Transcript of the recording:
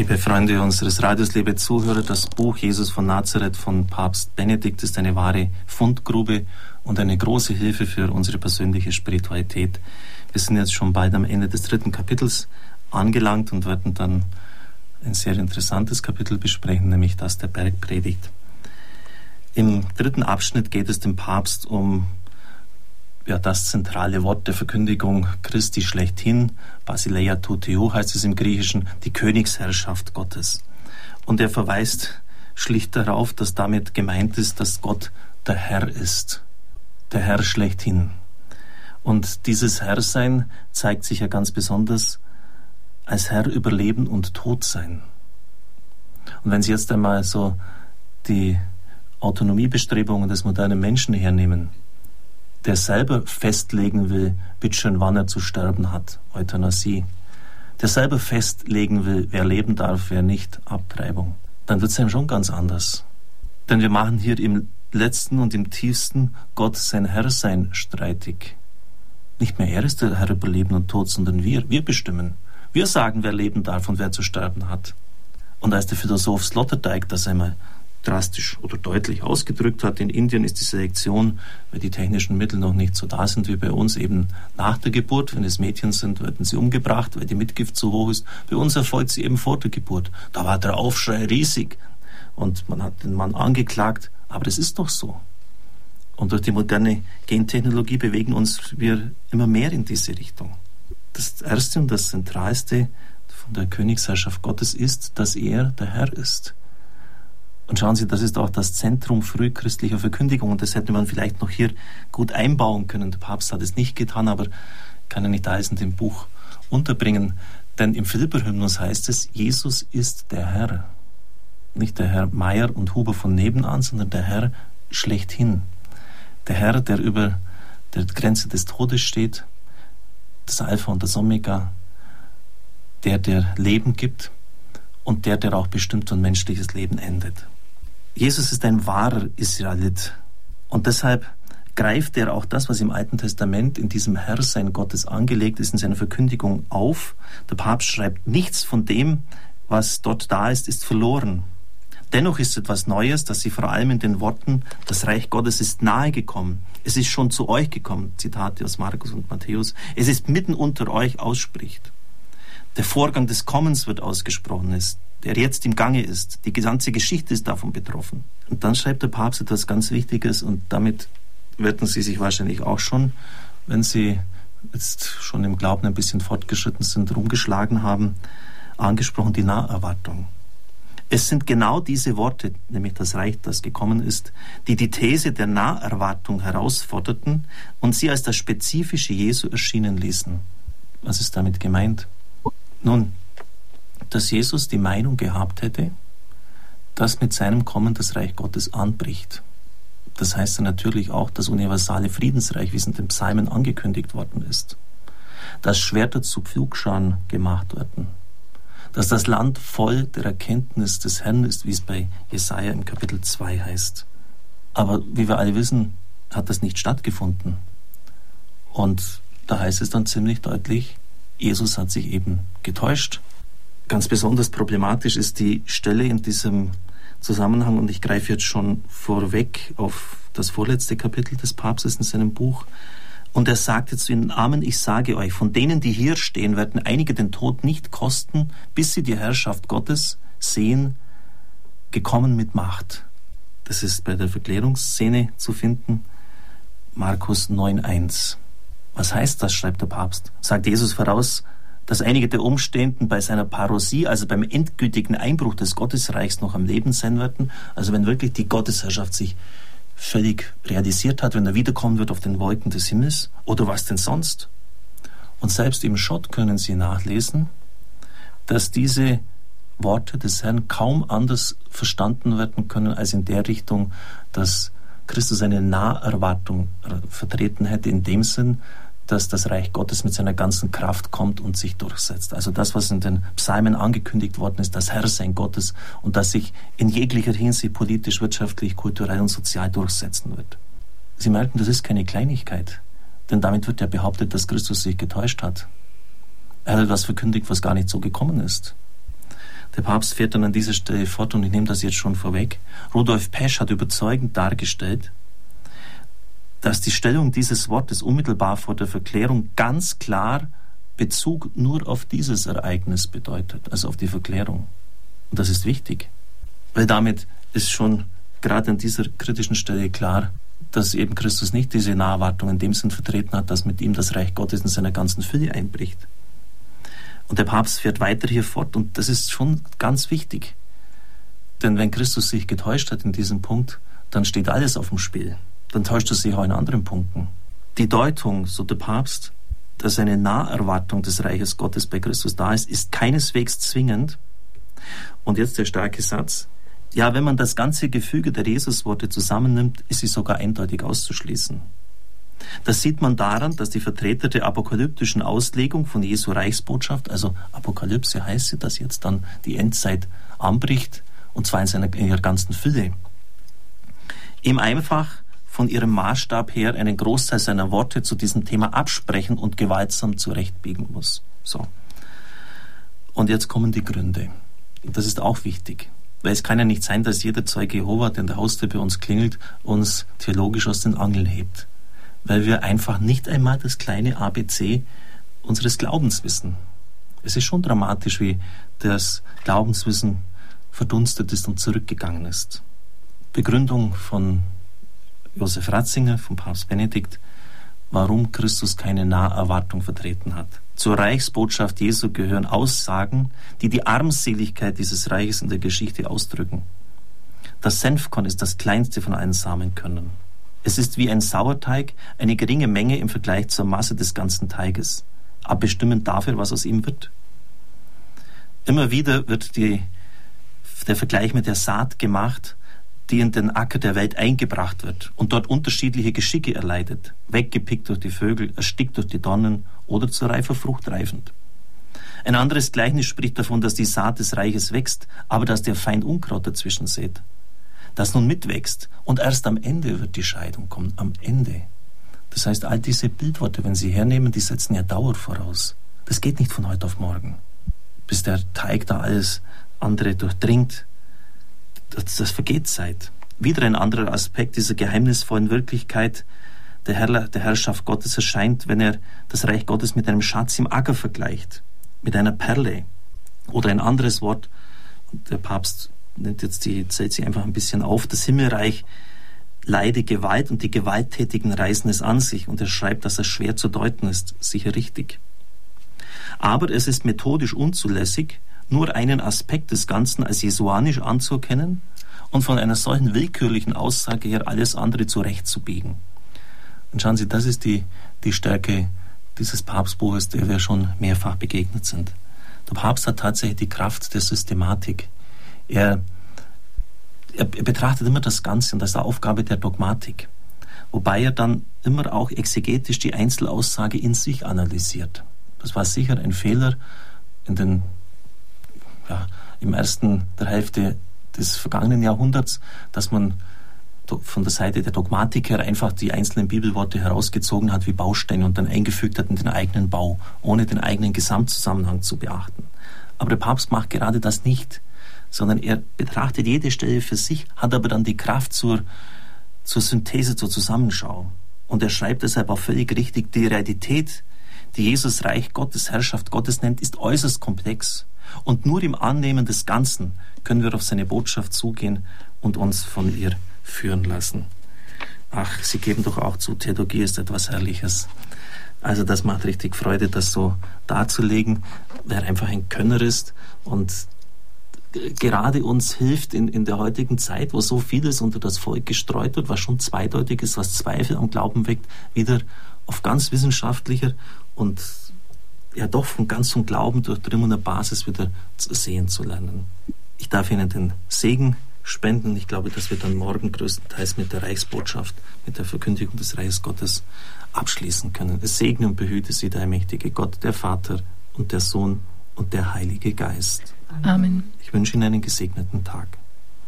Liebe Freunde unseres Radios, liebe Zuhörer, das Buch Jesus von Nazareth von Papst Benedikt ist eine wahre Fundgrube und eine große Hilfe für unsere persönliche Spiritualität. Wir sind jetzt schon bald am Ende des dritten Kapitels angelangt und werden dann ein sehr interessantes Kapitel besprechen, nämlich das der Bergpredigt. Im dritten Abschnitt geht es dem Papst um ja, das zentrale Wort der Verkündigung Christi schlechthin, Basileia Tuteo heißt es im Griechischen, die Königsherrschaft Gottes. Und er verweist schlicht darauf, dass damit gemeint ist, dass Gott der Herr ist, der Herr schlechthin. Und dieses Herrsein zeigt sich ja ganz besonders als Herr über Leben und Tod sein. Und wenn Sie jetzt einmal so die Autonomiebestrebungen des modernen Menschen hernehmen, der selber festlegen will, bitteschön, wann er zu sterben hat, Euthanasie, der selber festlegen will, wer leben darf, wer nicht, Abtreibung, dann wird es einem schon ganz anders. Denn wir machen hier im letzten und im tiefsten Gott sein Herrsein streitig. Nicht mehr er ist der Herr über Leben und Tod, sondern wir. Wir bestimmen. Wir sagen, wer leben darf und wer zu sterben hat. Und als der Philosoph Sloterdijk das einmal drastisch oder deutlich ausgedrückt hat. In Indien ist die Selektion, weil die technischen Mittel noch nicht so da sind wie bei uns, eben nach der Geburt. Wenn es Mädchen sind, werden sie umgebracht, weil die Mitgift zu hoch ist. Bei uns erfolgt sie eben vor der Geburt. Da war der Aufschrei riesig und man hat den Mann angeklagt. Aber das ist doch so. Und durch die moderne Gentechnologie bewegen uns wir immer mehr in diese Richtung. Das Erste und das Zentralste von der Königsherrschaft Gottes ist, dass er der Herr ist. Und schauen Sie, das ist auch das Zentrum frühchristlicher Verkündigung. Und das hätte man vielleicht noch hier gut einbauen können. Der Papst hat es nicht getan, aber kann er nicht alles in dem Buch unterbringen. Denn im Philipperhymnus heißt es, Jesus ist der Herr. Nicht der Herr Meier und Huber von nebenan, sondern der Herr schlechthin. Der Herr, der über der Grenze des Todes steht, das Alpha und das Omega, der, der Leben gibt und der, der auch bestimmt, wann menschliches Leben endet. Jesus ist ein wahrer Israelit. Und deshalb greift er auch das, was im Alten Testament in diesem Herrsein Gottes angelegt ist, in seiner Verkündigung auf. Der Papst schreibt, nichts von dem, was dort da ist, ist verloren. Dennoch ist etwas Neues, dass sie vor allem in den Worten, das Reich Gottes ist nahe gekommen. Es ist schon zu euch gekommen, Zitate aus Markus und Matthäus. Es ist mitten unter euch ausspricht. Der Vorgang des Kommens wird ausgesprochen, ist der jetzt im Gange ist. Die ganze Geschichte ist davon betroffen. Und dann schreibt der Papst etwas ganz Wichtiges und damit werden Sie sich wahrscheinlich auch schon, wenn Sie jetzt schon im Glauben ein bisschen fortgeschritten sind, rumgeschlagen haben, angesprochen, die Naherwartung. Es sind genau diese Worte, nämlich das Reich, das gekommen ist, die die These der Naherwartung herausforderten und sie als das spezifische Jesu erschienen ließen. Was ist damit gemeint? Nun, dass Jesus die Meinung gehabt hätte, dass mit seinem Kommen das Reich Gottes anbricht. Das heißt dann natürlich auch das universale Friedensreich, wie es in den Psalmen angekündigt worden ist. Dass Schwerter zu Pflugscharen gemacht werden. Dass das Land voll der Erkenntnis des Herrn ist, wie es bei Jesaja im Kapitel 2 heißt. Aber wie wir alle wissen, hat das nicht stattgefunden. Und da heißt es dann ziemlich deutlich, Jesus hat sich eben getäuscht Ganz besonders problematisch ist die Stelle in diesem Zusammenhang, und ich greife jetzt schon vorweg auf das vorletzte Kapitel des Papstes in seinem Buch. Und er sagte zu ihnen, Amen, ich sage euch, von denen, die hier stehen, werden einige den Tod nicht kosten, bis sie die Herrschaft Gottes sehen, gekommen mit Macht. Das ist bei der Verklärungsszene zu finden, Markus 9.1. Was heißt das, schreibt der Papst? Sagt Jesus voraus, dass einige der Umstehenden bei seiner Parosie, also beim endgültigen Einbruch des Gottesreichs, noch am Leben sein werden. Also wenn wirklich die Gottesherrschaft sich völlig realisiert hat, wenn er wiederkommen wird auf den Wolken des Himmels oder was denn sonst. Und selbst im Schott können Sie nachlesen, dass diese Worte des Herrn kaum anders verstanden werden können als in der Richtung, dass Christus eine Naherwartung vertreten hätte, in dem Sinn, dass das Reich Gottes mit seiner ganzen Kraft kommt und sich durchsetzt. Also das, was in den Psalmen angekündigt worden ist, das Herrsein Gottes und das sich in jeglicher Hinsicht politisch, wirtschaftlich, kulturell und sozial durchsetzen wird. Sie merken, das ist keine Kleinigkeit, denn damit wird ja behauptet, dass Christus sich getäuscht hat. Er hat etwas verkündigt, was gar nicht so gekommen ist. Der Papst fährt dann an dieser Stelle fort und ich nehme das jetzt schon vorweg. Rudolf Pesch hat überzeugend dargestellt, dass die Stellung dieses Wortes unmittelbar vor der Verklärung ganz klar Bezug nur auf dieses Ereignis bedeutet, also auf die Verklärung. Und das ist wichtig, weil damit ist schon gerade an dieser kritischen Stelle klar, dass eben Christus nicht diese Naherwartung in dem Sinn vertreten hat, dass mit ihm das Reich Gottes in seiner ganzen Fülle einbricht. Und der Papst fährt weiter hier fort und das ist schon ganz wichtig. Denn wenn Christus sich getäuscht hat in diesem Punkt, dann steht alles auf dem Spiel. Dann täuscht er sich auch in anderen Punkten. Die Deutung, so der Papst, dass eine Naherwartung des Reiches Gottes bei Christus da ist, ist keineswegs zwingend. Und jetzt der starke Satz. Ja, wenn man das ganze Gefüge der Jesusworte zusammennimmt, ist sie sogar eindeutig auszuschließen. Das sieht man daran, dass die Vertreter der apokalyptischen Auslegung von Jesu Reichsbotschaft, also Apokalypse heißt sie, dass jetzt dann die Endzeit anbricht, und zwar in, seiner, in ihrer ganzen Fülle, ihm einfach von ihrem Maßstab her einen Großteil seiner Worte zu diesem Thema absprechen und gewaltsam zurechtbiegen muss. So. Und jetzt kommen die Gründe. Das ist auch wichtig. Weil es kann ja nicht sein, dass jeder Zeuge Jehova, der in der Haustür bei uns klingelt, uns theologisch aus den Angeln hebt. Weil wir einfach nicht einmal das kleine ABC unseres Glaubens wissen. Es ist schon dramatisch, wie das Glaubenswissen verdunstet ist und zurückgegangen ist. Begründung von Josef Ratzinger, von Papst Benedikt, warum Christus keine Naherwartung vertreten hat. Zur Reichsbotschaft Jesu gehören Aussagen, die die Armseligkeit dieses Reiches in der Geschichte ausdrücken. Das Senfkorn ist das kleinste von allen Samenkörnern. Es ist wie ein Sauerteig, eine geringe Menge im Vergleich zur Masse des ganzen Teiges, aber bestimmend dafür, was aus ihm wird. Immer wieder wird die, der Vergleich mit der Saat gemacht, die in den Acker der Welt eingebracht wird und dort unterschiedliche Geschicke erleidet, weggepickt durch die Vögel, erstickt durch die Donnen oder zur reifer Frucht reifend. Ein anderes Gleichnis spricht davon, dass die Saat des Reiches wächst, aber dass der Feind Unkraut dazwischen sät. Das nun mitwächst und erst am Ende wird die Scheidung kommen, am Ende. Das heißt, all diese Bildworte, wenn Sie hernehmen, die setzen ja Dauer voraus. Das geht nicht von heute auf morgen, bis der Teig da alles andere durchdringt das, das vergeht Zeit. Wieder ein anderer Aspekt dieser geheimnisvollen Wirklichkeit der, Herr, der Herrschaft Gottes erscheint, wenn er das Reich Gottes mit einem Schatz im Acker vergleicht, mit einer Perle. Oder ein anderes Wort, der Papst nennt jetzt die, zählt sie einfach ein bisschen auf, das Himmelreich leide Gewalt und die Gewalttätigen reißen es an sich und er schreibt, dass es schwer zu deuten ist, sicher richtig. Aber es ist methodisch unzulässig, nur einen Aspekt des Ganzen als jesuanisch anzuerkennen und von einer solchen willkürlichen Aussage her alles andere zurechtzubiegen. Und schauen Sie, das ist die, die Stärke dieses Papstbuches, der wir schon mehrfach begegnet sind. Der Papst hat tatsächlich die Kraft der Systematik. Er, er, er betrachtet immer das Ganze und das ist die Aufgabe der Dogmatik. Wobei er dann immer auch exegetisch die Einzelaussage in sich analysiert. Das war sicher ein Fehler in den ja, im ersten der Hälfte des vergangenen Jahrhunderts, dass man von der Seite der Dogmatiker einfach die einzelnen Bibelworte herausgezogen hat wie Bausteine und dann eingefügt hat in den eigenen Bau, ohne den eigenen Gesamtzusammenhang zu beachten. Aber der Papst macht gerade das nicht, sondern er betrachtet jede Stelle für sich, hat aber dann die Kraft zur, zur Synthese, zur Zusammenschau. Und er schreibt deshalb auch völlig richtig, die Realität, die Jesus Reich Gottes, Herrschaft Gottes nennt, ist äußerst komplex. Und nur im Annehmen des Ganzen können wir auf seine Botschaft zugehen und uns von ihr führen lassen. Ach, Sie geben doch auch zu, Theologie ist etwas Herrliches. Also das macht richtig Freude, das so darzulegen, wer einfach ein Könner ist und gerade uns hilft in, in der heutigen Zeit, wo so vieles unter das Volk gestreut wird, was schon zweideutig ist, was Zweifel am Glauben weckt, wieder auf ganz wissenschaftlicher und ja doch von ganzem Glauben durchdringener Basis wieder sehen zu lernen. Ich darf Ihnen den Segen spenden. Ich glaube, dass wir dann morgen größtenteils mit der Reichsbotschaft, mit der Verkündigung des Reiches Gottes abschließen können. Es segne und behüte Sie der mächtige Gott, der Vater und der Sohn und der Heilige Geist. Amen. Ich wünsche Ihnen einen gesegneten Tag.